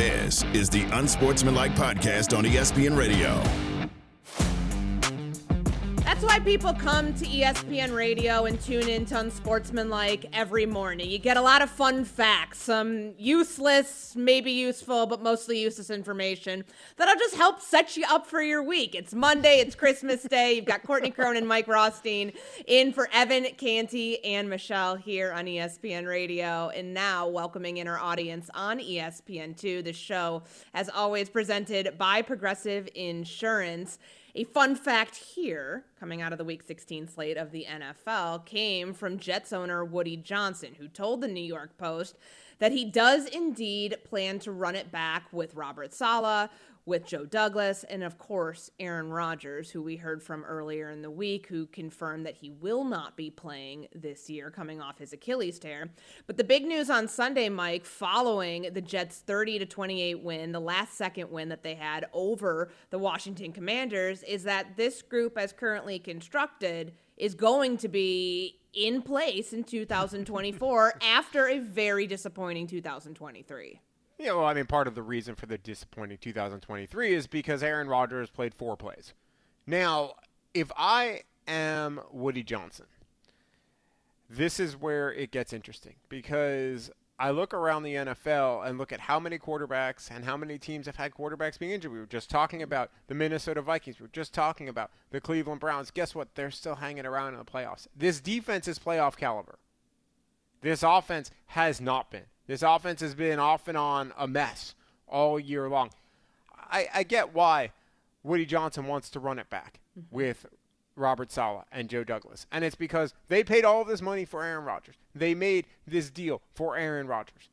This is the Unsportsmanlike Podcast on ESPN Radio. That's why people come to ESPN Radio and tune in to Unsportsmanlike every morning. You get a lot of fun facts, some useless, maybe useful, but mostly useless information that'll just help set you up for your week. It's Monday, it's Christmas Day. You've got Courtney Cronin, Mike Rothstein in for Evan Canty and Michelle here on ESPN Radio. And now welcoming in our audience on ESPN2. The show, as always, presented by Progressive Insurance. A fun fact here, coming out of the Week 16 slate of the NFL, came from Jets owner Woody Johnson, who told the New York Post that he does indeed plan to run it back with Robert Saleh, with Joe Douglas, and of course, Aaron Rodgers, who we heard from earlier in the week, who confirmed that he will not be playing this year coming off his Achilles tear. But the big news on Sunday, Mike, following the Jets' 30 to 28 win, the last second win that they had over the Washington Commanders, is that this group, as currently constructed, is going to be in place in 2024 after a very disappointing 2023. Yeah, well, I mean, part of the reason for the disappointing 2023 is because Aaron Rodgers played four plays. Now, if I am Woody Johnson, this is where it gets interesting because I look around the NFL and look at how many quarterbacks and how many teams have had quarterbacks being injured. We were just talking about the Minnesota Vikings. We were just talking about the Cleveland Browns. Guess what? They're still hanging around in the playoffs. This defense is playoff caliber. This offense has not been. This offense has been off and on a mess all year long. I, I get why Woody Johnson wants to run it back mm-hmm. with Robert Saleh and Joe Douglas. And it's because they paid all this money for Aaron Rodgers. They made this deal for Aaron Rodgers.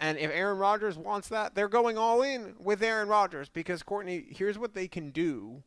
And if Aaron Rodgers wants that, they're going all in with Aaron Rodgers because Courtney, here's what they can do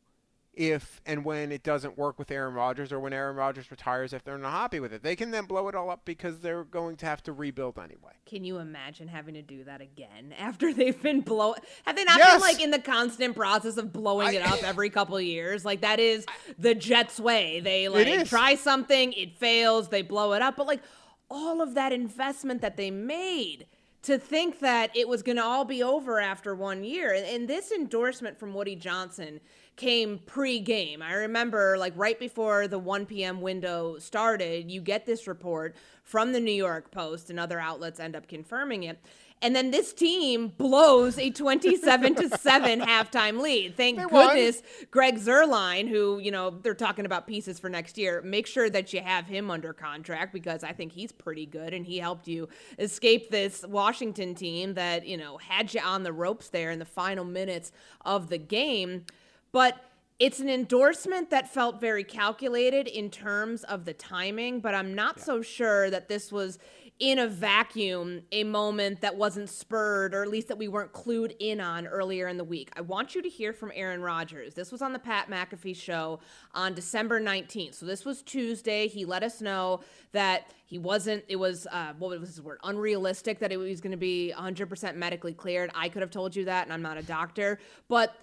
if and when it doesn't work with Aaron Rodgers or when Aaron Rodgers retires if they're not happy with it. They can then blow it all up because they're going to have to rebuild anyway. Can you imagine having to do that again after they've been blow have they not yes. been like in the constant process of blowing I, it up every couple years? Like that is the Jets way. They like try something, it fails, they blow it up, but like all of that investment that they made to think that it was going to all be over after one year. And, this endorsement from Woody Johnson came pre-game. I remember like right before the 1 p.m. window started, you get this report from the New York Post and other outlets end up confirming it. And then this team blows a 27 to 7 halftime lead. Thank they goodness won. Greg Zuerlein, who, you know, they're talking about pieces for next year, make sure that you have him under contract because I think he's pretty good and he helped you escape this Washington team that, you know, had you on the ropes there in the final minutes of the game. But it's an endorsement that felt very calculated in terms of the timing, but I'm not yeah. so sure that this was in a vacuum a moment that wasn't spurred or at least that we weren't clued in on earlier in the week. I want you to hear from Aaron Rodgers. This was on the Pat McAfee show on December 19th. So this was Tuesday. He let us know that he wasn't, it was, uh, what was his word, unrealistic that it was going to be 100% medically cleared. I could have told you that, and I'm not a doctor. But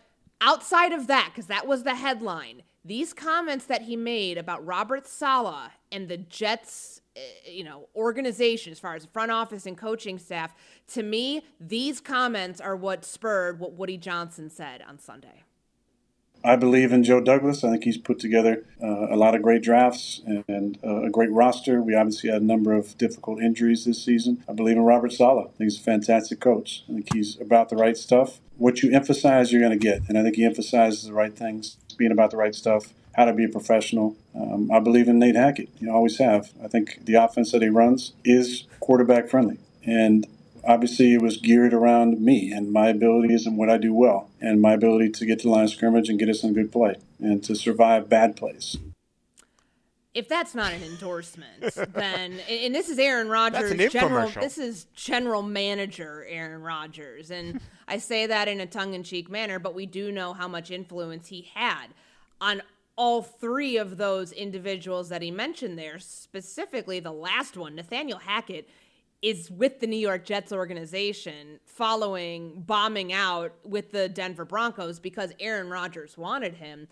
Outside of that, because that was the headline, these comments that he made about Robert Saleh and the Jets, eh, you know, organization as far as front office and coaching staff, to me, these comments are what spurred what Woody Johnson said on Sunday. I believe in Joe Douglas. I think he's put together uh, a lot of great drafts and uh, a great roster. We obviously had a number of difficult injuries this season. I believe in Robert Saleh. I think he's a fantastic coach. I think he's about the right stuff what you emphasize, you're going to get. And I think he emphasizes the right things, being about the right stuff, how to be a professional. Um, I believe in Nate Hackett. You always have. I think the offense that he runs is quarterback friendly. And obviously, it was geared around me and my abilities and what I do well, and my ability to get to the line of scrimmage and get us in good play and to survive bad plays. if that's not an endorsement, then and this is Aaron Rodgers, general. This is general manager Aaron Rodgers, and I say that in a tongue-in-cheek manner, but we do know how much influence he had on all three of those individuals that he mentioned there. Specifically, the last one, Nathaniel Hackett, is with the New York Jets organization following bombing out with the Denver Broncos because Aaron Rodgers wanted him.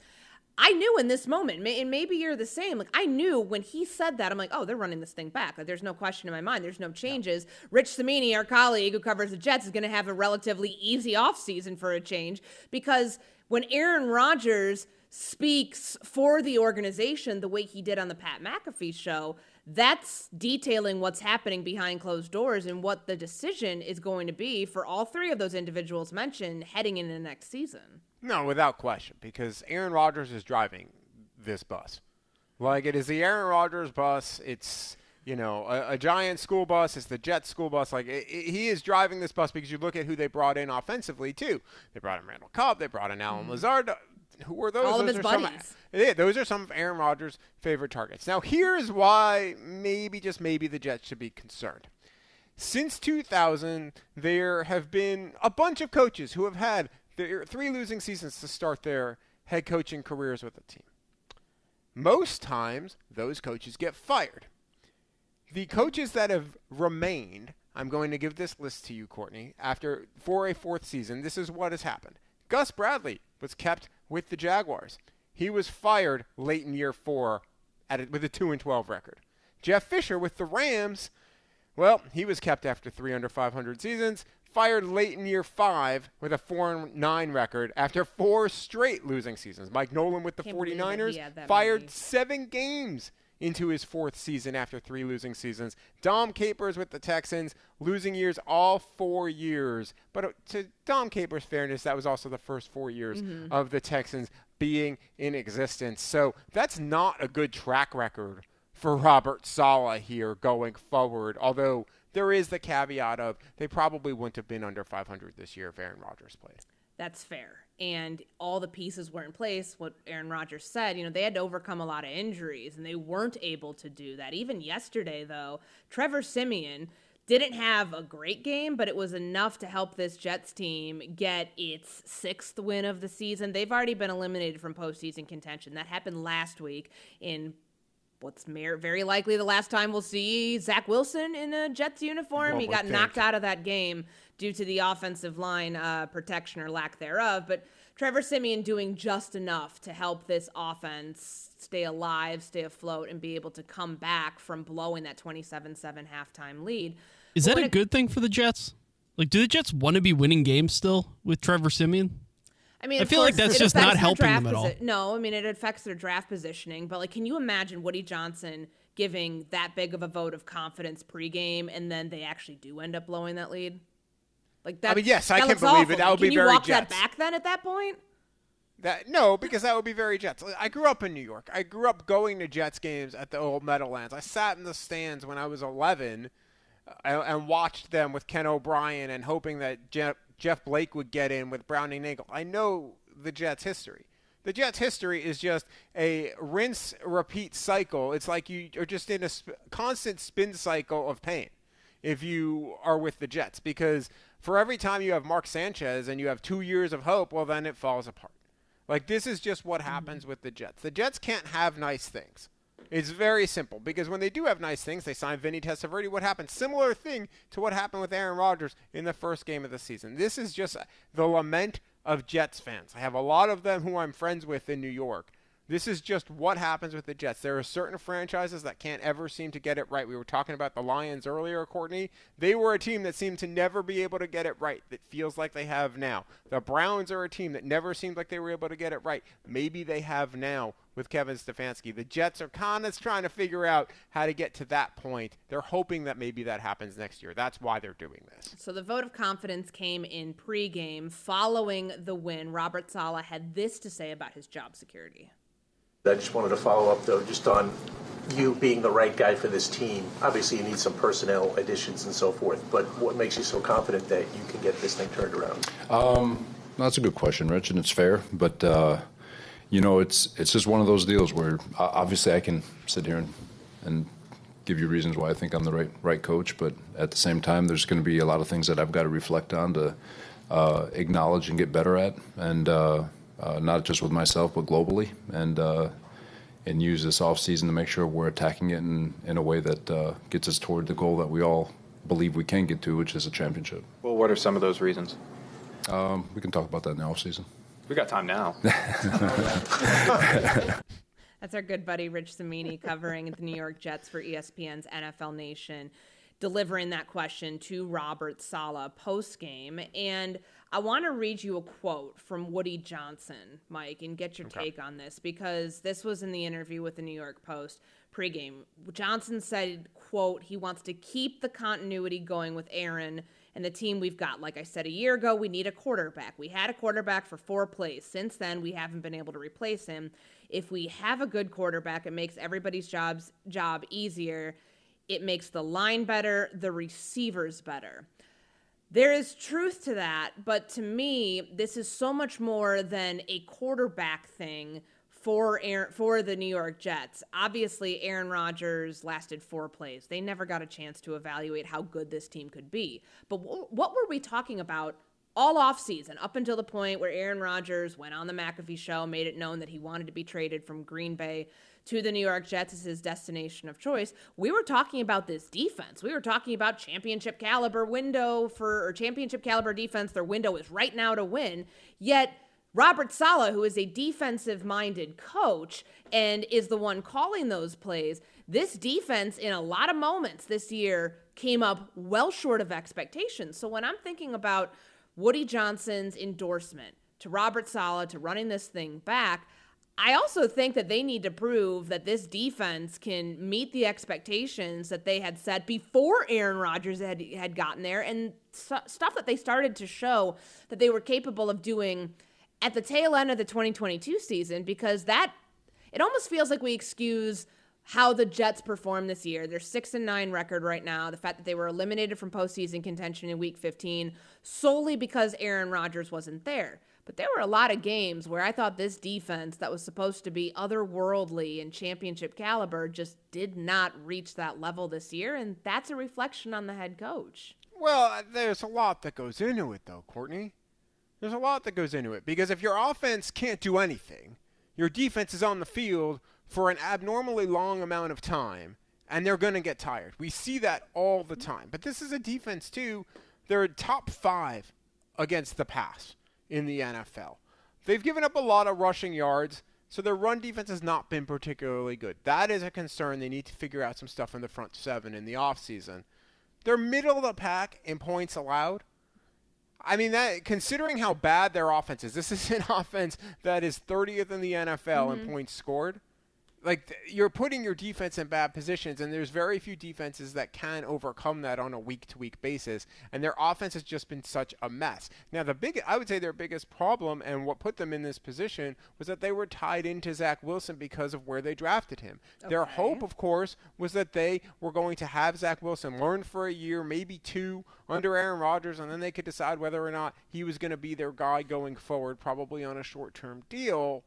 I knew in this moment, and maybe you're the same. Like I knew when he said that, I'm like, oh, they're running this thing back. Like there's no question in my mind. There's no changes. Rich Cimini, our colleague who covers the Jets, is going to have a relatively easy offseason for a change because when Aaron Rodgers speaks for the organization the way he did on the Pat McAfee show, that's detailing what's happening behind closed doors and what the decision is going to be for all three of those individuals mentioned heading into the next season. No, without question, because Aaron Rodgers is driving this bus. Like it is the Aaron Rodgers bus. It's you know a, a giant school bus. It's the Jets school bus. Like it, it, he is driving this bus because you look at who they brought in offensively too. They brought in Randall Cobb. They brought in Allen mm-hmm. Lazard. Who were those? All those of his buddies. Some, yeah, those are some of Aaron Rodgers' favorite targets. Now here's why maybe just maybe the Jets should be concerned. Since 2000, there have been a bunch of coaches who have had there are three losing seasons to start their head coaching careers with a team. Most times, those coaches get fired. The coaches that have remained, I'm going to give this list to you, Courtney, after for a fourth season. This is what has happened. Gus Bradley was kept with the Jaguars. He was fired late in year four a, with a 2 and 12 record. Jeff Fisher with the Rams, well, he was kept after three under 500 seasons fired late in year five with a 4 and 9 record after four straight losing seasons. Mike Nolan with the Can't 49ers fired seven games into his fourth season after three losing seasons. Dom Capers with the Texans, losing years all four years. But uh, to Dom Capers' fairness, that was also the first four years mm-hmm. of the Texans being in existence. So that's not a good track record for Robert Saleh here going forward, although there is the caveat of they probably wouldn't have been under 500 this year if Aaron Rodgers played. That's fair. And all the pieces were in place. What Aaron Rodgers said, you know, they had to overcome a lot of injuries and they weren't able to do that. Even yesterday, though, Trevor Siemian didn't have a great game, but it was enough to help this Jets team get its sixth win of the season. They've already been eliminated from postseason contention. That happened last week in what's very likely the last time we'll see Zach Wilson in a Jets uniform. he got think. knocked out of that game due to the offensive line uh, protection or lack thereof. But Trevor Siemian doing just enough to help this offense stay alive, stay afloat, and be able to come back from blowing that 27 7 halftime lead. Is that a good thing for the Jets? Like, do the Jets want to be winning games still with Trevor Siemian? I mean, I feel like that's just not helping them at all. Posi- no, I mean it affects their draft positioning, but like, can you imagine Woody Johnson giving that big of a vote of confidence pregame, and then they actually do end up blowing that lead? Like that. I mean, yes, I can believe awful. it. That would can be very Can you walk Jets. that back then at that point? That no, because that would be very Jets. I grew up in New York. I grew up going to Jets games at the old Meadowlands. I sat in the stands when I was 11 uh, and watched them with Ken O'Brien and hoping that Jeff, Jeff Blake would get in with Browning Nagle. I know the Jets' history. The Jets' history is just a rinse repeat cycle. It's like you are just in a sp- constant spin cycle of pain if you are with the Jets because for every time you have Mark Sanchez and you have 2 years of hope, well then it falls apart. Like this is just what happens mm-hmm. with the Jets. The Jets can't have nice things. It's very simple because when they do have nice things, they sign Vinny Testaverde. What happened? Similar thing to what happened with Aaron Rodgers in the first game of the season. This is just the lament of Jets fans. I have a lot of them who I'm friends with in New York. This is just what happens with the Jets. There are certain franchises that can't ever seem to get it right. We were talking about the Lions earlier, Courtney. They were a team that seemed to never be able to get it right. That feels like they have now. The Browns are a team that never seemed like they were able to get it right. Maybe they have now with Kevin Stefanski. The Jets are kind of trying to figure out how to get to that point. They're hoping that maybe that happens next year. That's why they're doing this. So the vote of confidence came in pregame following the win. Robert Saleh had this to say about his job security. I just wanted to follow up though, just on you being the right guy for this team. Obviously, you need some personnel additions and so forth, but what makes you so confident that you can get this thing turned around? Um, that's a good question, Rich, and it's fair, but. Uh, you know, it's it's just one of those deals where obviously I can sit here and, and give you reasons why I think I'm the right right coach, but at the same time, there's going to be a lot of things that I've got to reflect on to uh, acknowledge and get better at, and uh, uh, not just with myself but globally, and uh, and use this off season to make sure we're attacking it in, in a way that uh, gets us toward the goal that we all believe we can get to, which is a championship. Well, what are some of those reasons? Um, we can talk about that in the off season. We got time now. That's our good buddy Rich Cimini covering the New York Jets for ESPN's NFL Nation, delivering that question to Robert Saleh post game. And I want to read you a quote from Woody Johnson, Mike, and get your okay. take on this because this was in the interview with the New York Post pregame. Johnson said, quote, he wants to keep the continuity going with Aaron and the team we've got. Like I said a year ago, we need a quarterback. We had a quarterback for four plays. Since then, we haven't been able to replace him. If we have a good quarterback, it makes everybody's jobs job easier. It makes the line better, the receivers better. There is truth to that, but to me, this is so much more than a quarterback thing for Aaron, for the New York Jets. Obviously, Aaron Rodgers lasted four plays. They never got a chance to evaluate how good this team could be. But w- what were we talking about all off season up until the point where Aaron Rodgers went on the McAfee show, made it known that he wanted to be traded from Green Bay to the New York Jets as his destination of choice. We were talking about this defense. We were talking about championship caliber window for or championship caliber defense. Their window is right now to win. Yet Robert Saleh, who is a defensive minded coach and is the one calling those plays, this defense in a lot of moments this year came up well short of expectations. So when I'm thinking about Woody Johnson's endorsement to Robert Saleh to running this thing back, I also think that they need to prove that this defense can meet the expectations that they had set before Aaron Rodgers had had gotten there and stuff that they started to show that they were capable of doing at the tail end of the 2022 season because that it almost feels like we excuse how the Jets perform this year. Their six and nine record right now. The fact that they were eliminated from postseason contention in Week 15 solely because Aaron Rodgers wasn't there. But there were a lot of games where I thought this defense that was supposed to be otherworldly and championship caliber just did not reach that level this year, and that's a reflection on the head coach. Well, there's a lot that goes into it, though, Courtney. There's a lot that goes into it because if your offense can't do anything, your defense is on the field for an abnormally long amount of time and they're going to get tired. We see that all the time. But this is a defense, too. They're top five against the pass in the NFL. They've given up a lot of rushing yards, so their run defense has not been particularly good. That is a concern. They need to figure out some stuff in the front seven in the offseason. They're middle of the pack in points allowed. I mean that considering how bad their offense is, this is an offense that is 30th in the NFL mm-hmm. in points scored like you're putting your defense in bad positions and there's very few defenses that can overcome that on a week to week basis and their offense has just been such a mess. Now the big i would say their biggest problem and what put them in this position was that they were tied into zach wilson because of where they drafted him. Okay. their hope of course was that they were going to have zach wilson learn for a year maybe two under aaron rodgers and then they could decide whether or not he was going to be their guy going forward probably on a short term deal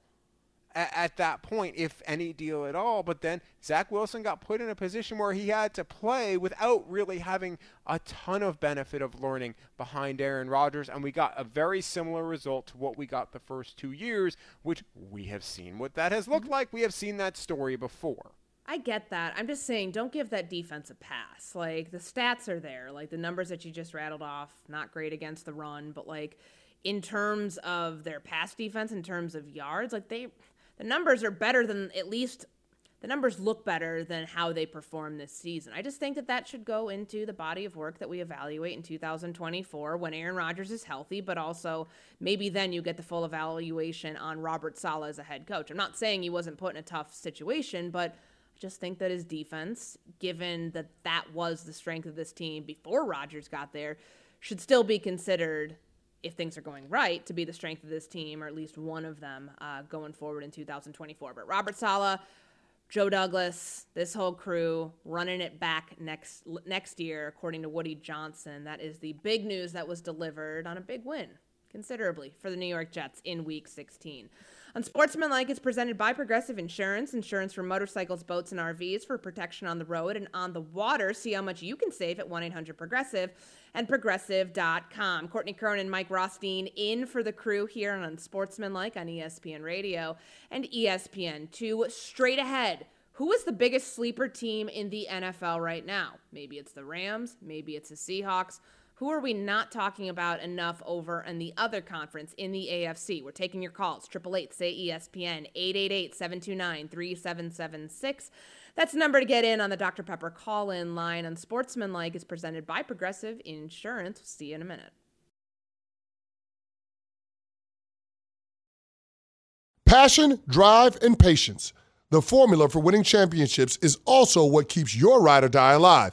at, at, that point, if any deal at all. But then Zach Wilson got put in a position where he had to play without really having a ton of benefit of learning behind Aaron Rodgers. And we got a very similar result to what we got the first two years, which we have seen what that has looked mm-hmm. like. We have seen that story before. I get that. I'm just saying, don't give that defense a pass. Like, the stats are there. Like, the numbers that you just rattled off, not great against the run, but like, in terms of their pass defense, in terms of yards, like, they the numbers are better than at least the numbers look better than how they perform this season. I just think that that should go into the body of work that we evaluate in 2024 when Aaron Rodgers is healthy, but also maybe then you get the full evaluation on Robert Saleh as a head coach. I'm not saying he wasn't put in a tough situation, but I just think that his defense, given that that was the strength of this team before Rodgers got there, should still be considered if things are going right, to be the strength of this team, or at least one of them uh, going forward in 2024. But Robert Saleh, Joe Douglas, this whole crew running it back next next year, according to Woody Johnson. That is the big news that was delivered on a big win, considerably, for the New York Jets in Week 16. Unsportsmanlike is presented by Progressive Insurance, insurance for motorcycles, boats, and RVs for protection on the road and on the water. See how much you can save at 1 800 Progressive and Progressive.com. Courtney Cronin and Mike Rothstein in for the crew here on Unsportsmanlike on ESPN Radio and ESPN2. Straight ahead. Who is the biggest sleeper team in the NFL right now? Maybe it's the Rams, maybe it's the Seahawks. Who are we not talking about enough over in the other conference in the AFC? We're taking your calls. 888 say ESPN 888 729 3776. That's the number to get in on the Dr. Pepper call in line Unsportsmanlike is presented by Progressive Insurance. We'll see you in a minute. Passion, drive, and patience. The formula for winning championships is also what keeps your ride or die alive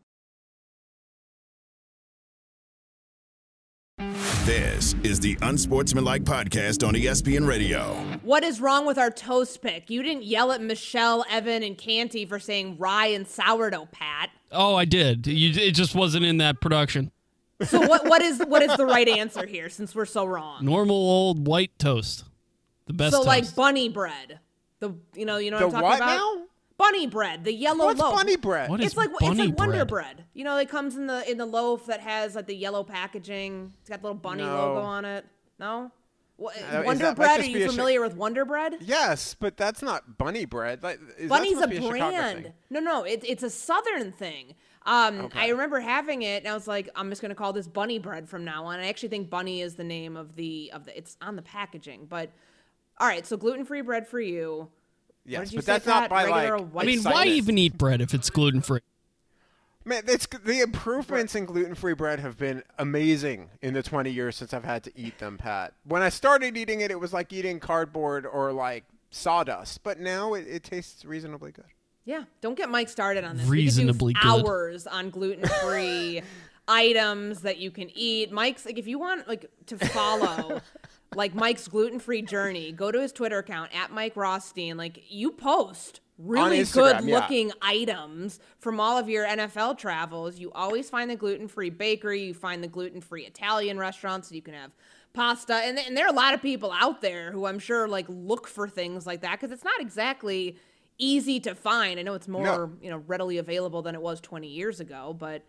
This is the Unsportsmanlike podcast on ESPN Radio. What is wrong with our toast pick? You didn't yell at Michelle, Evan, and Canty for saying rye and sourdough, Pat. Oh, I did. You, it just wasn't in that production. So what what is what is the right answer here since we're so wrong? Normal old white toast. The best So toast. like bunny bread. The you know, you know The what I'm talking what about? now? Bunny bread, the yellow What's loaf. bunny bread? What is it's like it's bunny like Wonder bread? Bread. You know, it comes in the in the loaf that has like the yellow packaging. It's got the little bunny No. logo on it. No? What, Uh, is Wonder that- might Bread? Are just be you a sh- familiar with Wonder Bread? Yes, but that's not bunny bread. Like, is that Bunny's a supposed to be Chicago brand. thing? No, no, it's it's a southern thing. Um, I remember having it, and I was like, I'm just gonna call this Bunny Bread from now on. I actually think Bunny is the name of the of the. It's on the packaging, but all right. So gluten free bread for you. Yes, but that's not Pat? by like. I mean, why excitement. even eat bread if it's gluten free? Man, it's the improvements in gluten-free bread have been amazing in the 20 years since I've had to eat them, Pat. When I started eating it, it was like eating cardboard or like sawdust, but now it, it tastes reasonably good. Yeah, don't get Mike started on this. Reasonably we good. hours on gluten free items that you can eat. Mike's like if you want like to follow like Mike's gluten free journey, go to his Twitter account at Mike Rothstein. Like you post really Instagram, good yeah. looking items from all of your NFL travels. You always find the gluten free bakery. You find the gluten free Italian restaurants. So you can have pasta, and, and there are a lot of people out there who I'm sure like look for things like that because it's not exactly easy to find. I know it's more No. you know readily available than it was 20 years ago, but.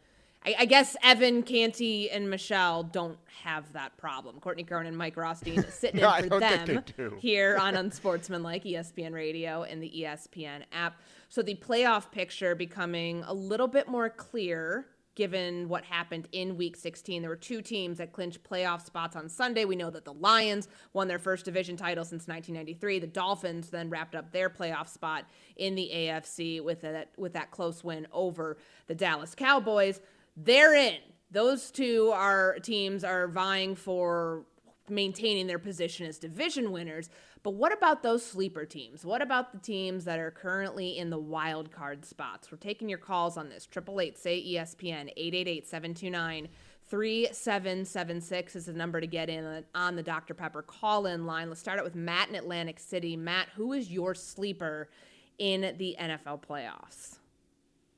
I, I guess Evan, Canty, and Michelle don't have that problem. Courtney Cronin and Mike Rothstein sitting No, in for them here on Unsportsmanlike ESPN Radio and the ESPN app. So the playoff picture becoming a little bit more clear given what happened in week 16. There were two teams that clinched playoff spots on Sunday. We know that the Lions won their first division title since 1993. The Dolphins then wrapped up their playoff spot in the AFC with that with that close win over the Dallas Cowboys. They're in. Those two are teams are vying for maintaining their position as division winners. But what about those sleeper teams? What about the teams that are currently in the wild card spots? We're taking your calls on this. 888 say ESPN 888 729 3776 is the number to get in on the Dr. Pepper call in line. Let's start out with Matt in Atlantic City. Matt, who is your sleeper in the NFL playoffs?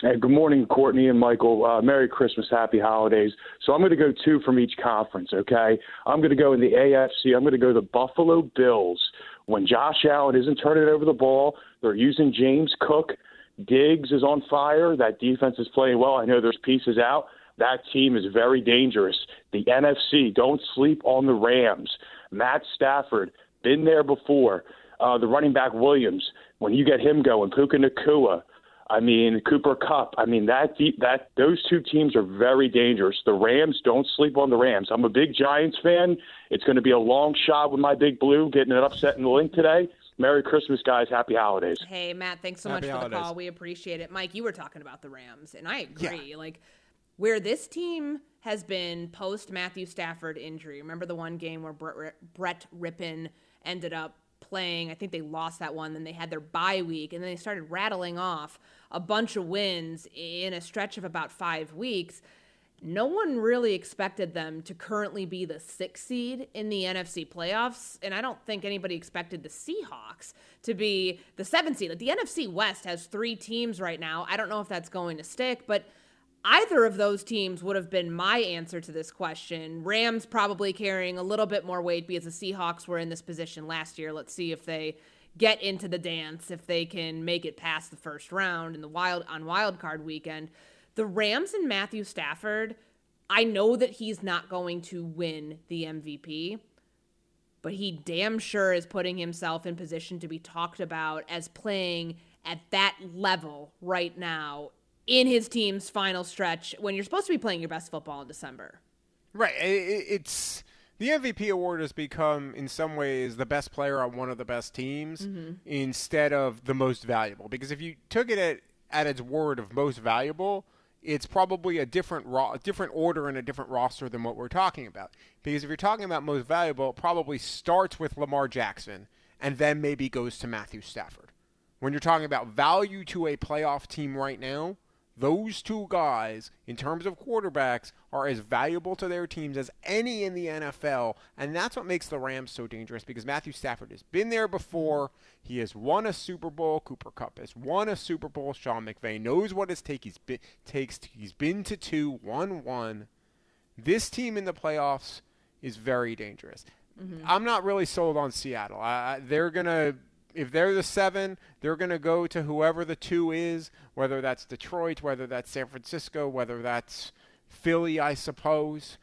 Hey, good morning, Courtney and Michael. Uh, Merry Christmas, Happy Holidays. So I'm going to go two from each conference, okay? I'm going to go in the AFC. I'm going to go the Buffalo Bills. When Josh Allen isn't turning over the ball, they're using James Cook. Diggs is on fire. That defense is playing well. I know there's pieces out, That team is very dangerous. The NFC, don't sleep on the Rams. Matt Stafford, been there before. Uh, the running back Williams, when you get him going, Puka Nacua, I mean Cooper Kupp. I mean that that those two teams are very dangerous. The Rams don't sleep on the Rams. I'm a big Giants fan. It's going to be a long shot with my big blue getting it upset in the Linc today. Merry Christmas, guys. Happy holidays. Hey, Matt, thanks so Happy much for holidays. the call. We appreciate it. Mike, you were talking about the Rams, and I agree. Yeah. Like, where this team has been post Matthew Stafford injury. Remember the one game where Brett Rypien ended up playing? I think they lost that one. Then they had their bye week, and then they started rattling off a bunch of wins in a stretch of about five weeks no one really expected them to currently be the sixth seed in the NFC playoffs. And I don't think anybody expected the Seahawks to be the seventh seed. Like the NFC West has three teams right now. I don't know if that's going to stick, but either of those teams would have been my answer to this question. Rams probably carrying a little bit more weight because the Seahawks were in this position last year. Let's see if they get into the dance, if they can make it past the first round in the wild on wild card weekend. The Rams and Matthew Stafford, I know that he's not going to win the MVP, but he damn sure is putting himself in position to be talked about as playing at that level right now in his team's final stretch when you're supposed to be playing your best football in December. Right. It's the MVP award has become, in some ways, the best player on one of the best teams mm-hmm. instead of the most valuable. Because if you took it at, at its word of most valuable, it's probably a different ro- different order and a different roster than what we're talking about. Because if you're talking about most valuable, it probably starts with Lamar Jackson and then maybe goes to Matthew Stafford. When you're talking about value to a playoff team right now, those two guys, in terms of quarterbacks, are as valuable to their teams as any in the NFL. And that's what makes the Rams so dangerous because Matthew Stafford has been there before. He has won a Super Bowl. Cooper Kupp has won a Super Bowl. Sean McVay knows what it take. He's been, takes. He's been to two, one, one. This team in the playoffs is very dangerous. Mm-hmm. I'm not really sold on Seattle. I, they're going to if they're the seven, they're going to go to whoever the two is, whether that's Detroit, whether that's San Francisco, whether that's Philly, I suppose.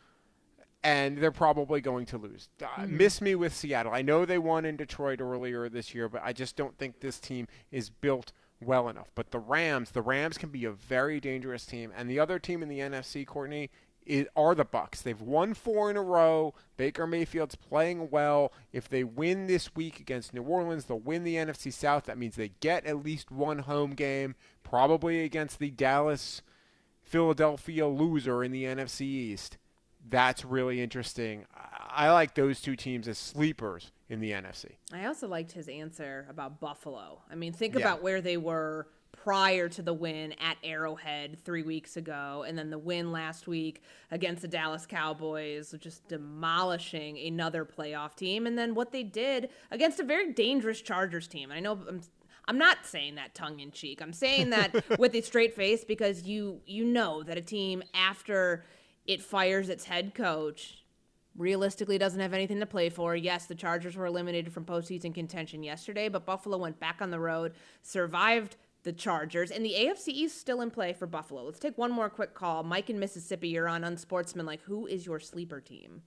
And they're probably going to lose. Mm-hmm. miss me with Seattle. I know they won in Detroit earlier this year, but I just don't think this team is built well enough. But the Rams, the Rams can be a very dangerous team. And the other team in the NFC, Courtney, is, are the Bucs. They've won four in a row. Baker Mayfield's playing well. If they win this week against New Orleans, they'll win the NFC South. That means they get at least one home game, probably against the Dallas Philadelphia loser in the NFC East. That's really interesting. I like those two teams as sleepers in the NFC. I also liked his answer about Buffalo. I mean, think yeah. about where they were prior to the win at Arrowhead three weeks ago, and then the win last week against the Dallas Cowboys, just demolishing another playoff team, and then what they did against a very dangerous Chargers team. I know I'm I'm not saying that tongue in cheek. I'm saying that with a straight face because you you know that a team after it fires its head coach realistically doesn't have anything to play for. Yes, the Chargers were eliminated from postseason contention yesterday, but Buffalo went back on the road, survived the Chargers, and the AFC East still in play for Buffalo. Let's take one more quick call. Mike in Mississippi, you're on Unsportsmanlike. Who is your sleeper team?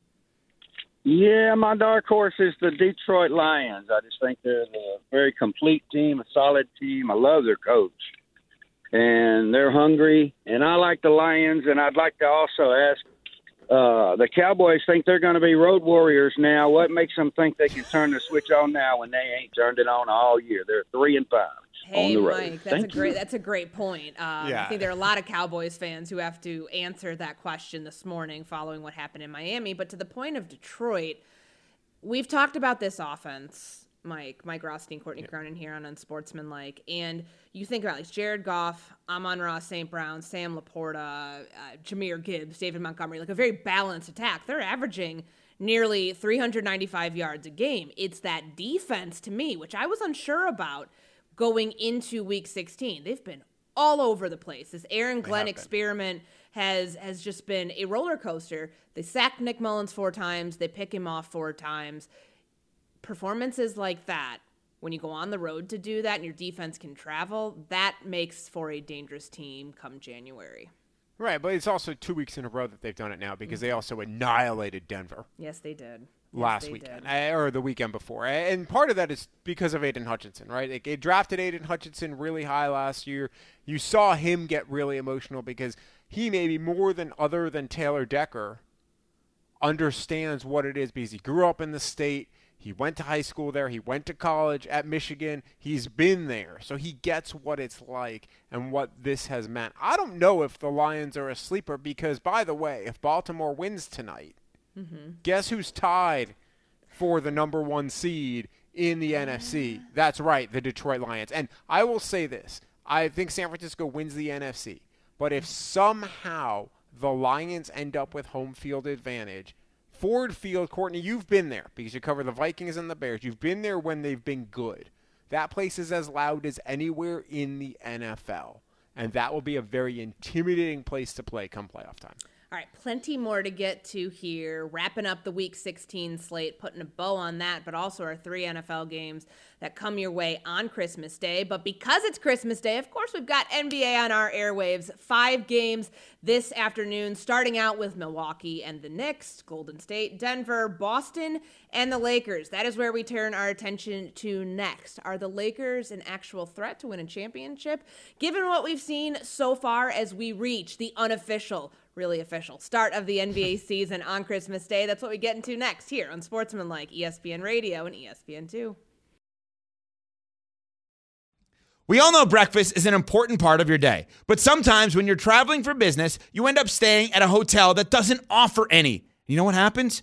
Yeah, my dark horse is the Detroit Lions. I just think they're a very complete team, a solid team. I love their coach, and they're hungry. And I like the Lions, and I'd like to also ask uh, the Cowboys think they're going to be road warriors now. What makes them think they can turn the switch on now when they ain't turned it on all year? They're three and five. Hey, Mike, that's Thank a great you. that's a great point. Um, yeah. I think there are a lot of Cowboys fans who have to answer that question this morning following what happened in Miami. But to the point of Detroit, we've talked about this offense, Mike, Mike Rothstein, Courtney yeah. Cronin here on Unsportsmanlike, and you think about like Jared Goff, Amon-Ra St. Brown, Sam LaPorta, uh, Jahmyr Gibbs, David Montgomery, like a very balanced attack. They're averaging nearly 395 yards a game. It's that defense to me, which I was unsure about going into week 16. They've been all over the place. This Aaron Glenn experiment has has just been a roller coaster. They sacked Nick Mullens four times, they pick him off four times. Performances like that, when you go on the road to do that and your defense can travel, that makes for a dangerous team come January. Right, but it's also two weeks in a row that they've done it now because mm-hmm. they also annihilated Denver. Yes, they did. Last weekend did. Eh, or the weekend before, and part of that is because of Aidan Hutchinson, right? It, it drafted Aidan Hutchinson really high last year. You saw him get really emotional because he maybe more than other than Taylor Decker understands what it is because he grew up in the state. He went to high school there. He went to college at Michigan. He's been there. So he gets what it's like and what this has meant. I don't know if the Lions are a sleeper because, by the way, if Baltimore wins tonight, mm-hmm. guess who's tied for the number one seed in the NFC? That's right, the Detroit Lions. And I will say this I think San Francisco wins the NFC. But if somehow the Lions end up with home field advantage, Ford Field, Courtney, you've been there because you cover the Vikings and the Bears. You've been there when they've been good. That place is as loud as anywhere in the NFL. And that will be a very intimidating place to play come playoff time. All right, plenty more to get to here. Wrapping up the week 16 slate, putting a bow on that, but also our three NFL games that come your way on Christmas Day. But because it's Christmas Day, of course, we've got NBA on our airwaves. Five games this afternoon, starting out with Milwaukee and the Knicks, Golden State, Denver, Boston, and the Lakers. That is where we turn our attention to next. Are the Lakers an actual threat to win a championship? Given what we've seen so far as we reach the unofficial really official start of the NBA season on Christmas Day. That's what we get into next here on Sportsmanlike ESPN Radio and ESPN2. We all know breakfast is an important part of your day, but sometimes when you're traveling for business, you end up staying at a hotel that doesn't offer any. You know what happens?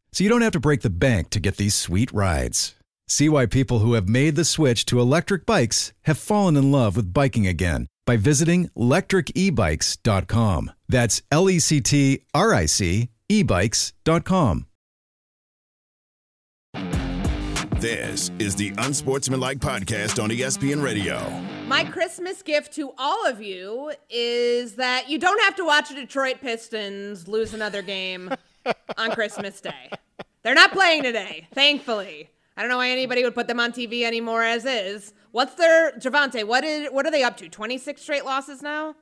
so you don't have to break the bank to get these sweet rides. See why people who have made the switch to electric bikes have fallen in love with biking again by visiting lectricebikes.com. That's L E C T R I C ebikes.com. This is the Unsportsmanlike Podcast on ESPN Radio. My Christmas gift to all of you is that you don't have to watch the Detroit Pistons lose another game on Christmas Day. They're not playing today, thankfully. I don't know why anybody would put them on TV anymore as is. What's their Javante? What is what are they up to? 26 straight losses now?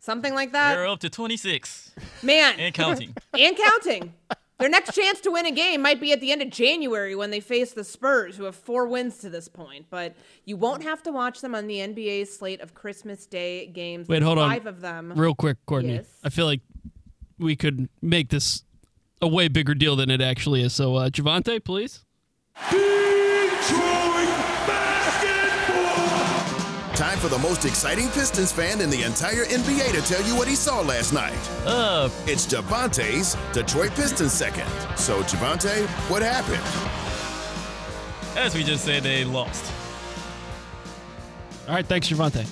Something like that? They're up to 26. Man. And counting. and counting. Their next chance to win a game might be at the end of January when they face the Spurs, who have four wins to this point. But you won't have to watch them on the NBA slate of Christmas Day games. Wait, hold five on. Five of them. Real quick, Courtney. Yes. I feel like we could make this a way bigger deal than it actually is. So, uh, Javante, please. Detroit basketball. Time for the most exciting Pistons fan in the entire NBA to tell you what he saw last night. Uh, it's Javante's Detroit Pistons second. So, Javante, what happened? As we just said, they lost. All right, thanks, Javante.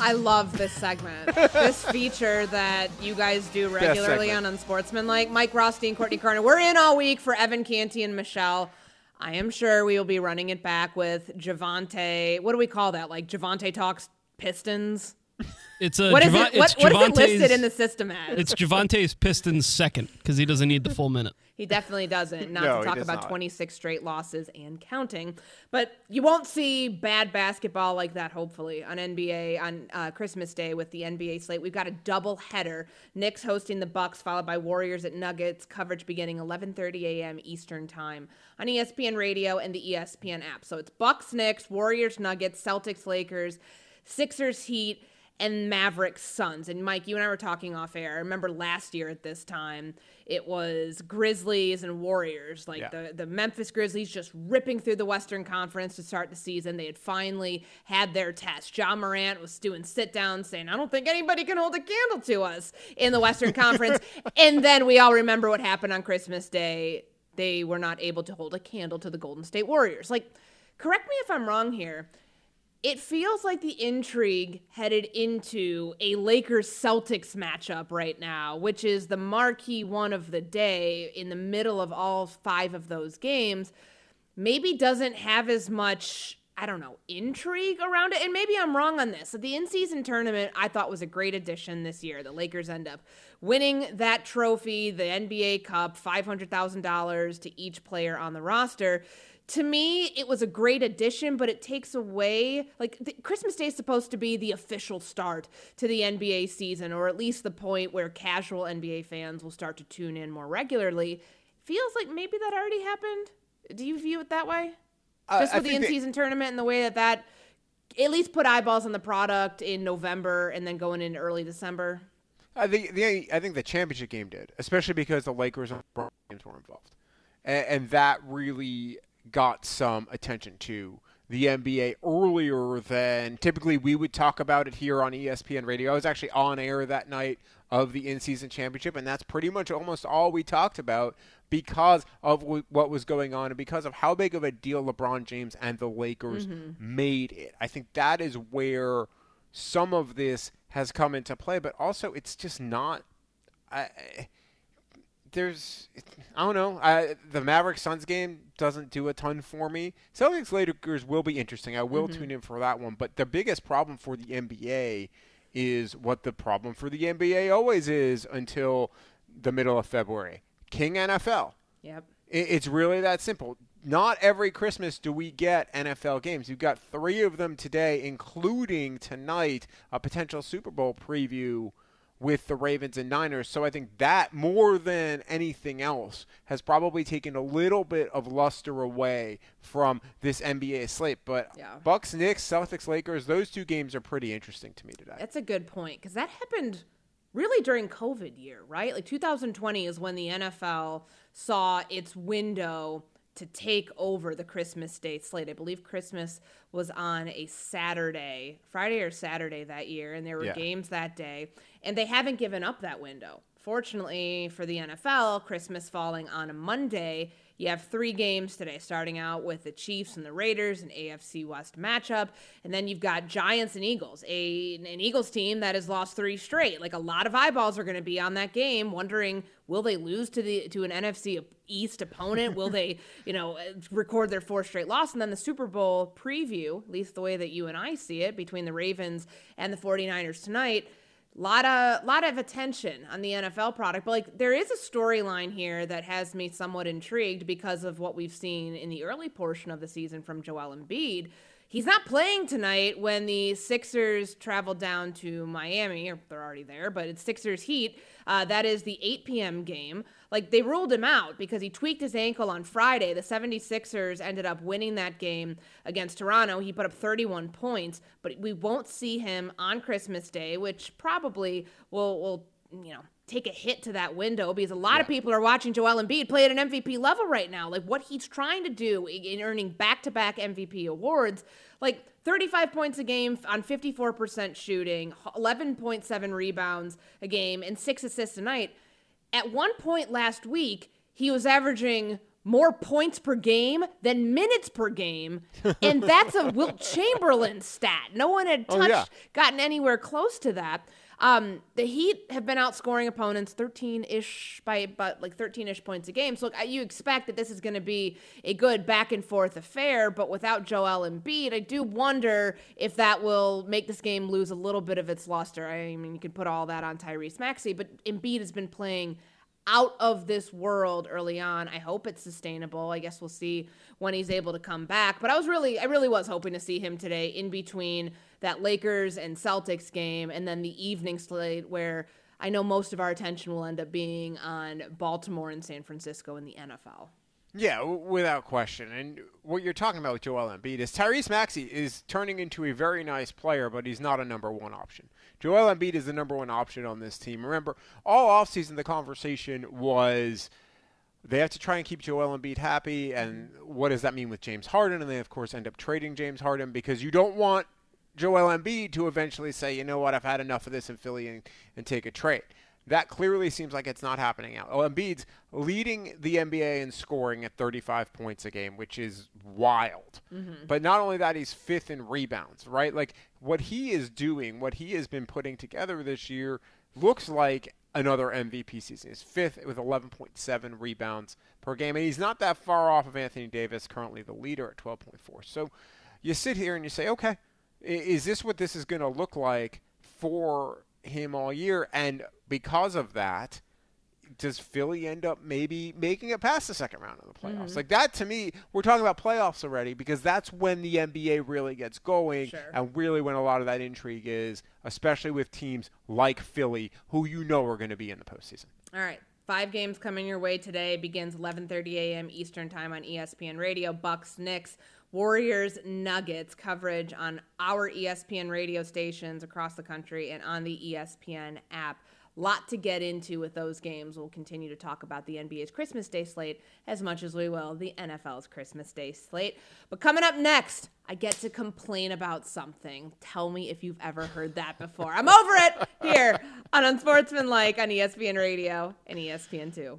I love this segment. this feature that you guys do regularly on Unsportsmanlike. Mike Rothstein, Courtney Carter. We're in all week for Evan Canty and Michelle. I am sure we will be running it back with Javante. What do we call that? Like Javante talks Pistons. It's a what is Java- it? What, what is it listed in the system as? It's Javante's Pistons second because he doesn't need the full minute. He definitely doesn't. Not No, to talk about not. 26 straight losses and counting. But you won't see bad basketball like that, hopefully, on NBA on uh, Christmas Day with the NBA slate. We've got a double header. Knicks hosting the Bucks, followed by Warriors at Nuggets. Coverage beginning 11:30 a.m. Eastern Time on ESPN Radio and the ESPN app. So it's Bucks, Knicks, Warriors, Nuggets, Celtics, Lakers, Sixers, Heat. And Mavericks Suns. And Mike, you and I were talking off air. I remember last year at this time, it was Grizzlies and Warriors. Like yeah. the, the Memphis Grizzlies just ripping through the Western Conference to start the season. They had finally had their test. Ja Morant was doing sit downs saying, I don't think anybody can hold a candle to us in the Western Conference. And then we all remember what happened on Christmas Day. They were not able to hold a candle to the Golden State Warriors. Like, correct me if I'm wrong here it feels like the intrigue headed into a Lakers Celtics matchup right now, which is the marquee one of the day in the middle of all five of those games, maybe doesn't have as much, I don't know, intrigue around it. And maybe I'm wrong on this. So the in season tournament I thought was a great addition this year. The Lakers end up winning that trophy, the NBA Cup, $500,000 to each player on the roster to me, it was a great addition, but it takes away like the, Christmas Day is supposed to be the official start to the NBA season, or at least the point where casual NBA fans will start to tune in more regularly. Feels like maybe that already happened. Do you view it that way? Uh, Just with the in-season tournament and the way that that at least put eyeballs on the product in November and then going into early December. I think the I think the championship game did, especially because the Lakers and games were involved, and, and that really got some attention to the NBA earlier than typically we would talk about it here on ESPN radio. I was actually on air that night of the in-season championship, and that's pretty much almost all we talked about because of w- what was going on and because of how big of a deal LeBron James and the Lakers mm-hmm. made it. I think that is where some of this has come into play, but also it's just not. I, there's I don't know. I, the Mavericks Suns game doesn't do a ton for me. Celtics Lakers will be interesting. I will mm-hmm. tune in for that one. But the biggest problem for the NBA is what the problem for the NBA always is until the middle of February. King NFL. Yep. It, it's really that simple. Not every Christmas do we get NFL games. You've got three of them today, including tonight a potential Super Bowl preview with the Ravens and Niners. So I think that more than anything else has probably taken a little bit of luster away from this NBA slate. But yeah. Bucks, Knicks, Celtics, Lakers, those two games are pretty interesting to me today. That's a good point because that happened really during COVID year, right? Like 2020 is when the NFL saw its window to take over the Christmas Day slate. I believe Christmas was on a Saturday, Friday or Saturday that year, and there were yeah. games that day, and they haven't given up that window. Fortunately for the NFL, Christmas falling on a Monday you have three games today, starting out with the Chiefs and the Raiders, an AFC West matchup. And then you've got Giants and Eagles, a, an Eagles team that has lost three straight. Like a lot of eyeballs are going to be on that game, wondering will they lose to the to an NFC East opponent? will they, you know, record their fourth straight loss? And then the Super Bowl preview, at least the way that you and I see it, between the Ravens and the 49ers tonight lot of lot of attention on the NFL product, but like there is a storyline here that has me somewhat intrigued because of what we've seen in the early portion of the season from Joel Embiid. He's not playing tonight when the Sixers travel down to Miami, or they're already there, but it's Sixers Heat. Uh, that is the 8 p.m. game. Like they ruled him out because he tweaked his ankle on Friday. The 76ers ended up winning that game against Toronto. He put up 31 points, but we won't see him on Christmas Day, which probably will will you know take a hit to that window because a lot yeah. of people are watching Joel Embiid play at an MVP level right now. Like what he's trying to do in earning back-to-back MVP awards, like 35 points a game on 54% shooting, 11.7 rebounds a game, and six assists a night. At one point last week, he was averaging more points per game than minutes per game. And that's a Wilt Chamberlain stat. No one had touched, oh, yeah. gotten anywhere close to that. Um, the Heat have been outscoring opponents 13 ish by about like 13 ish points a game. So look, you expect that this is going to be a good back and forth affair, but without Joel Embiid, I do wonder if that will make this game lose a little bit of its luster. I mean, you can put all that on Tyrese Maxey, but Embiid has been playing out of this world early on. I hope it's sustainable. I guess we'll see when he's able to come back. But I was really, I really was hoping to see him today in between that Lakers and Celtics game and then the evening slate where I know most of our attention will end up being on Baltimore and San Francisco in the NFL. Yeah, without question. And what you're talking about with Joel Embiid is Tyrese Maxey is turning into a very nice player, but he's not a number one option. Joel Embiid is the number one option on this team. Remember, all offseason the conversation was they have to try and keep Joel Embiid happy, and what does that mean with James Harden? And they, of course, end up trading James Harden because you don't want Joel Embiid to eventually say, you know what, I've had enough of this in Philly and, and take a trade. That clearly seems like it's not happening now. Oh, Embiid's leading the NBA in scoring at 35 points a game, which is wild. Mm-hmm. But not only that, he's fifth in rebounds, right? Like what he is doing, what he has been putting together this year looks like another MVP season. He's fifth with 11.7 rebounds per game, and he's not that far off of Anthony Davis, currently the leader at 12.4. So you sit here and you say, okay, is this what this is going to look like for him all year? And because of that, does Philly end up maybe making it past the second round of the playoffs? Mm-hmm. Like that to me, we're talking about playoffs already because that's when the NBA really gets going sure. and really when a lot of that intrigue is, especially with teams like Philly, who you know are going to be in the postseason. All right. Five games coming your way today. Begins 11:30 a.m. Eastern Time on ESPN Radio. Bucks, Knicks, Warriors, Nuggets coverage on our ESPN radio stations across the country and on the ESPN app lot to get into with those games. We'll continue to talk about the NBA's Christmas Day slate as much as we will the NFL's Christmas Day slate. But coming up next, I get to complain about something. Tell me if you've ever heard that before. I'm over it here on Unsportsmanlike on ESPN Radio and ESPN2.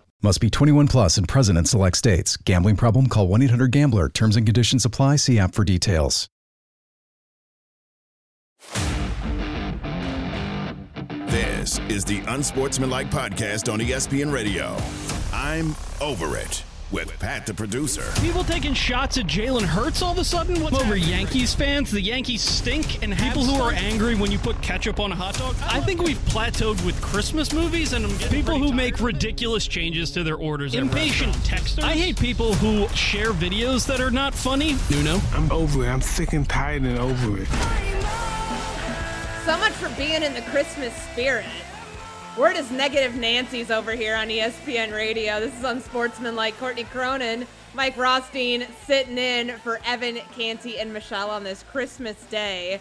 Must be 21 plus and present in select states. Gambling problem? Call 1 800 GAMBLER. Terms and conditions apply. See app for details. This is the Unsportsmanlike podcast on ESPN Radio. I'm over it with Pat the producer. People taking shots at Jalen Hurts all of a sudden? What's over Yankees fans? The Yankees stink, and people who are angry when you put ketchup on a hot dog. I, I think we've plateaued with Christmas movies, and people who make ridiculous changes to their orders. Impatient texters. I hate people who share videos that are not funny. Nuno, I'm over it. I'm sick and tired and over it. So much for being in the Christmas spirit. We're just negative Nancy's over here on ESPN Radio. This is Unsportsmanlike Courtney Cronin, Mike Rothstein sitting in for Evan Canty and Michelle on this Christmas day.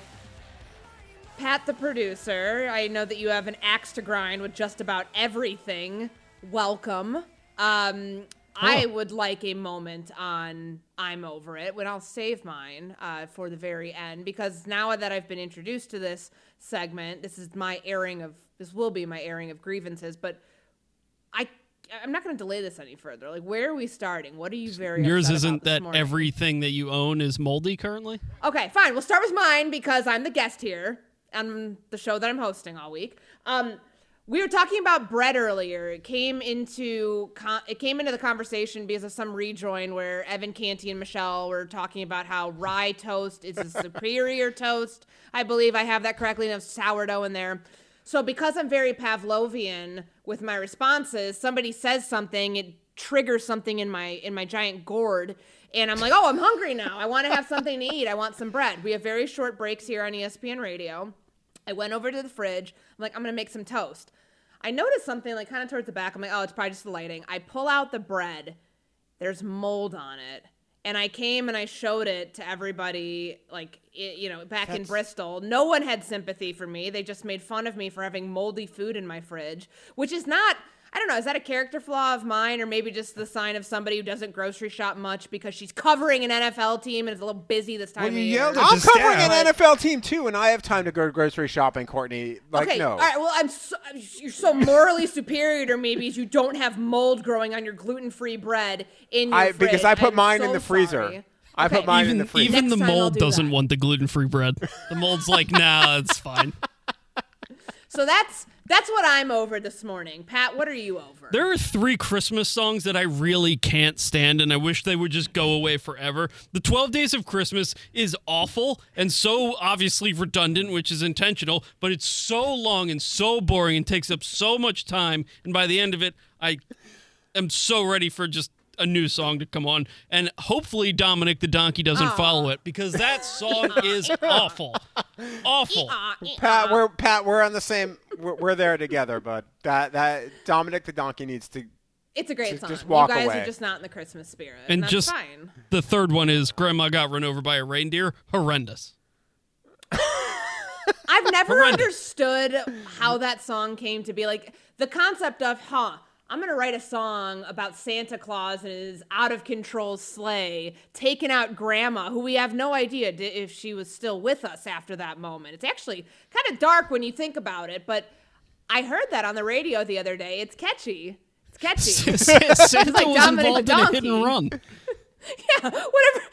Pat, the producer, I know that you have an axe to grind with just about everything. Welcome. Um, I would like a moment on I'm Over It when I'll save mine uh, for the very end because now that I've been introduced to this segment, this is my airing of this will be my airing of grievances, but I I'm not going to delay this any further. Like, where are we starting? What are you very yours isn't that morning? everything that you own is moldy currently? Okay, fine. We'll start with mine because I'm the guest here on the show that I'm hosting all week. Um, we were talking about bread earlier. It came into it came into the conversation because of some rejoin where Evan Canty and Michelle were talking about how rye toast is a superior toast. I believe I have that correctly. And sourdough in there. So because I'm very Pavlovian with my responses, somebody says something, it triggers something in my in my giant gourd and I'm like, "Oh, I'm hungry now. I want to have something to eat. I want some bread." We have very short breaks here on ESPN Radio. I went over to the fridge. I'm like, "I'm going to make some toast." I noticed something like kind of towards the back. I'm like, "Oh, it's probably just the lighting." I pull out the bread. There's mold on it and I came and I showed it to everybody, like it, you know, back That's... in Bristol. No one had sympathy for me. They just made fun of me for having moldy food in my fridge, which is not I don't know, is that a character flaw of mine or maybe just the sign of somebody who doesn't grocery shop much because she's covering an NFL team and is a little busy this time well, of year? I'm covering an NFL team too and I have time to go grocery shopping, Courtney. Like okay, no. All right, well, I'm so, you're so morally superior to me because you don't have mold growing on your gluten-free bread in your I, fridge. Because I put I'm mine so in the freezer. Sorry. I okay. put mine even, in the freezer. Even Next the mold do doesn't that. want the gluten-free bread. The mold's like, nah, it's fine. So that's that's what I'm over this morning. Pat, what are you over? There are three Christmas songs that I really can't stand, and I wish they would just go away forever. The 12 Days of Christmas is awful and so obviously redundant, which is intentional, but it's so long and so boring and takes up so much time. And by the end of it, I am so ready for just a new song to come on. And hopefully, Dominic the Donkey doesn't Aw. follow it because that song is awful. Awful. Pat, we're Pat, we're on the same. We're, we're there together, but that that Dominic the donkey needs to. It's a great Just- song. just walk you guys away. are just not in the Christmas spirit, And and, that's just fine. the third one is Grandma got run over by a reindeer. Horrendous. I've never Horrendous. understood how that song came to be. Like the concept of, huh, I'm going to write a song about Santa Claus and his out of control sleigh taking out grandma, who we have no idea if she was still with us after that moment. It's actually kind of dark when you think about it, but I heard that on the radio the other day. It's catchy. It's catchy. Santa like was Dominic involved in a hit and run. Yeah, whatever.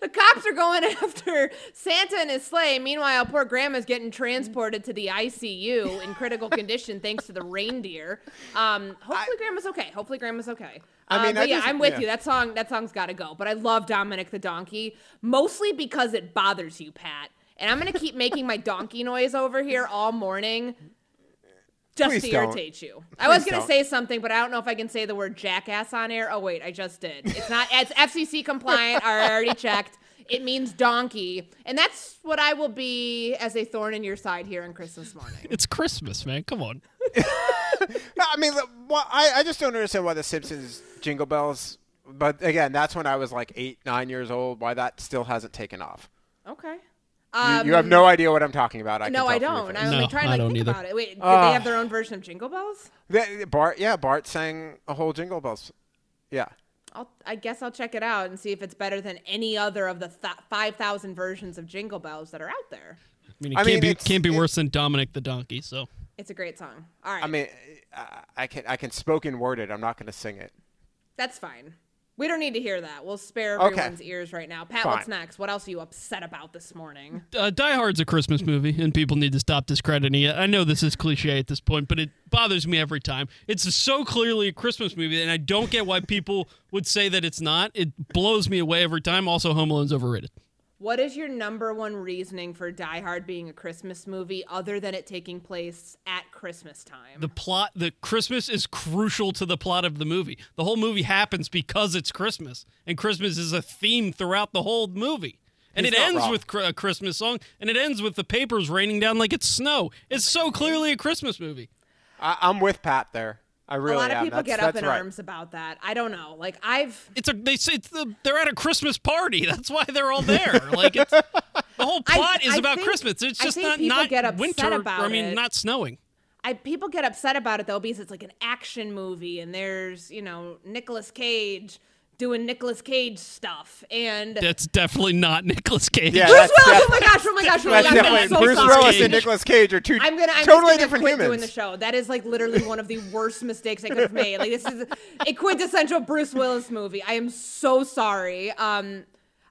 The cops are going after Santa and his sleigh. Meanwhile, poor grandma's getting transported to the ICU in critical condition thanks to the reindeer. Um, hopefully, grandma's okay. Hopefully, grandma's okay. I Uh, mean, but I yeah, just- I'm with yeah. you. That song, that song's got to go. But I love Dominic the donkey, mostly because it bothers you, Pat. And I'm gonna keep making my donkey noise over here all morning. Just Please to don't. irritate you. I was gonna say something, but I don't know if I can say the word jackass on air. Oh wait, I just did. It's not. It's FCC compliant. I already checked. It means donkey, and that's what I will be as a thorn in your side here on Christmas morning. It's Christmas, man. Come on. I mean, the- I I just don't understand why the Simpsons Jingle Bells. But again, that's when I was like eight, nine years old. Why that still hasn't taken off? Okay. You, you have no idea what I'm talking about. I Um, no, I don't. I'm No, like trying to I like, don't think either. about it. Wait, did Ah. they have their own version of Jingle Bells? The- Bart, yeah, Bart sang a whole Jingle Bells. Yeah. I'll, I guess I'll check it out and see if it's better than any other of the th- 5,000 versions of Jingle Bells that are out there. I mean, it I can't mean, be can't be worse than Dominic the Donkey. So It's a great song. All right. I mean, I, I can I can spoken word it. I'm not going to sing it. That's fine. We don't need to hear that. We'll spare Okay. everyone's ears right now. Pat, Fine. what's next? What else are you upset about this morning? uh, Die Hard's a Christmas movie, and people need to stop discrediting it. I know this is cliche at this point, but it bothers me every time. It's so clearly a Christmas movie, and I don't get why people would say that it's not. It blows me away every time. Also, Home Alone's overrated. What is your number one reasoning for Die Hard being a Christmas movie other than it taking place at Christmas time? The plot, the Christmas is crucial to the plot of the movie. The whole movie happens because it's Christmas, and Christmas is a theme throughout the whole movie. And He's it ends wrong. with cr- a Christmas song, and it ends with the papers raining down like it's snow. It's so clearly a Christmas movie. I, I'm with Pat there. I really a lot of people That's- get up in right. arms about that. I don't know. Like I've It's a they say it's the they're at a Christmas party. That's why they're all there. Like it's the whole I- plot is I about think- Christmas. It's I just think not people not get upset winter. about or, I mean, it. not snowing. I people get upset about it though because it's like an action movie and there's, you know, Nicolas Cage doing Nicolas Cage stuff and That's definitely not Nicolas Cage. Yeah, Bruce Willis! def- Oh my gosh! Oh my gosh! Oh my gosh! I'm so Bruce sorry. Willis and Nicolas Cage are 2 I'm gonna I'm totally gonna different quit humans. doing the show. That is like literally one of the worst mistakes I could have made. Like this is a quintessential Bruce Willis movie. I am so sorry. Um,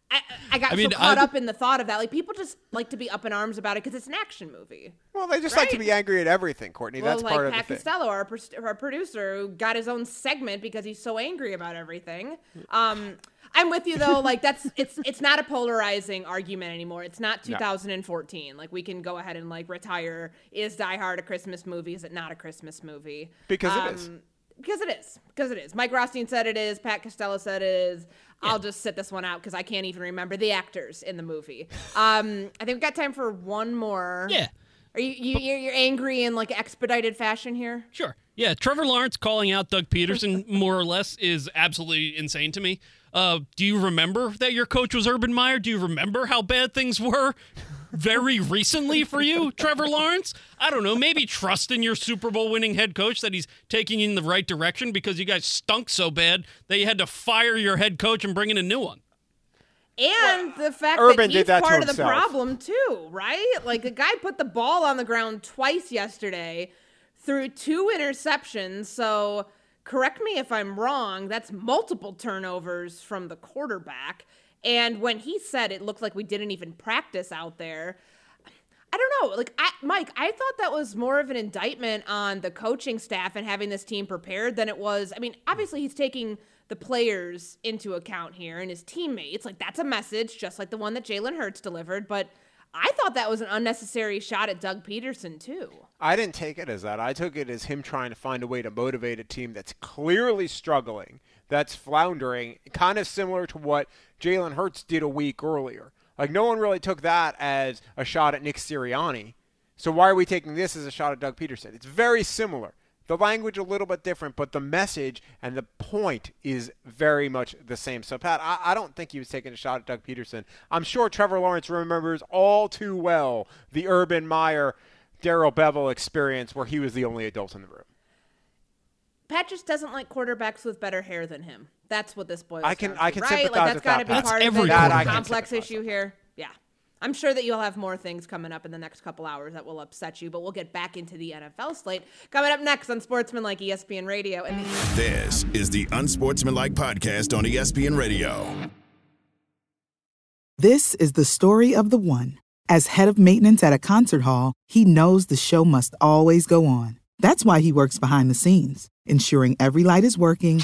I, I got I mean, so caught I- up in the thought of that. Like people just like to be up in arms about it because it's an action movie. Well, they just like to be angry at everything, Courtney. well, That's like part of Pat the thing. Costello, our, pers- our producer, who got his own segment because he's so angry about everything. Um, I'm with you though. Like that's it's it's not a polarizing argument anymore. It's not No. 2014. Like we can go ahead and like retire. Is Die Hard a Christmas movie? Is it not a Christmas movie? Because it is. Because it is. Because it is. Mike Rothstein said it is. Pat Costello said it is. Yeah. I'll just sit this one out because I can't even remember the actors in the movie. Um, I think we've got time for one more. Yeah. Are you, you you're, you're angry in like expedited fashion here? Sure. Yeah, Trevor Lawrence calling out Doug Pederson more or less is absolutely insane to me. Uh, do you remember that your coach was Urban Meyer? Do you remember how bad things were very recently for you, Trevor Lawrence? I don't know. Maybe trust in your Super Bowl winning head coach that he's taking you in the right direction because you guys stunk so bad that you had to fire your head coach and bring in a new one. And well, the fact Urban that he's that part of the problem too, right? Like the guy put the ball on the ground twice yesterday threw two interceptions. So correct me if I'm wrong, that's multiple turnovers from the quarterback. And when he said it looked like we didn't even practice out there, I don't know. Like, I, Mike, I thought that was more of an indictment on the coaching staff and having this team prepared than it was. I mean, hmm. obviously, he's taking the players into account here and his teammates. Like, that's a message, just like the one that Jalen Hurts delivered. But I thought that was an unnecessary shot at Doug Pederson, too. I didn't take it as that. I took it as him trying to find a way to motivate a team that's clearly struggling, that's floundering, kind of similar to what Jalen Hurts did a week earlier. Like, no one really took that as a shot at Nick Sirianni. So, why are we taking this as a shot at Doug Pederson? It's very similar. The language a little bit different, but the message and the point is very much the same. So, Pat, I, I don't think he was taking a shot at Doug Pederson. I'm sure Trevor Lawrence remembers all too well the Urban Meyer Darrell Bevell experience where he was the only adult in the room. Pat just doesn't like quarterbacks with better hair than him. That's what this boils I can down to, I can right? sympathize like, that's with got to be that's part every of it. complex issue here. Yeah. I'm sure that you'll have more things coming up in the next couple hours that will upset you, but we'll get back into the NFL slate. Coming up next on Sportsmanlike ESPN Radio. And the- this is the Unsportsmanlike podcast on ESPN Radio. This is the story of the one. As head of maintenance at a concert hall, he knows the show must always go on. That's why he works behind the scenes, ensuring every light is working,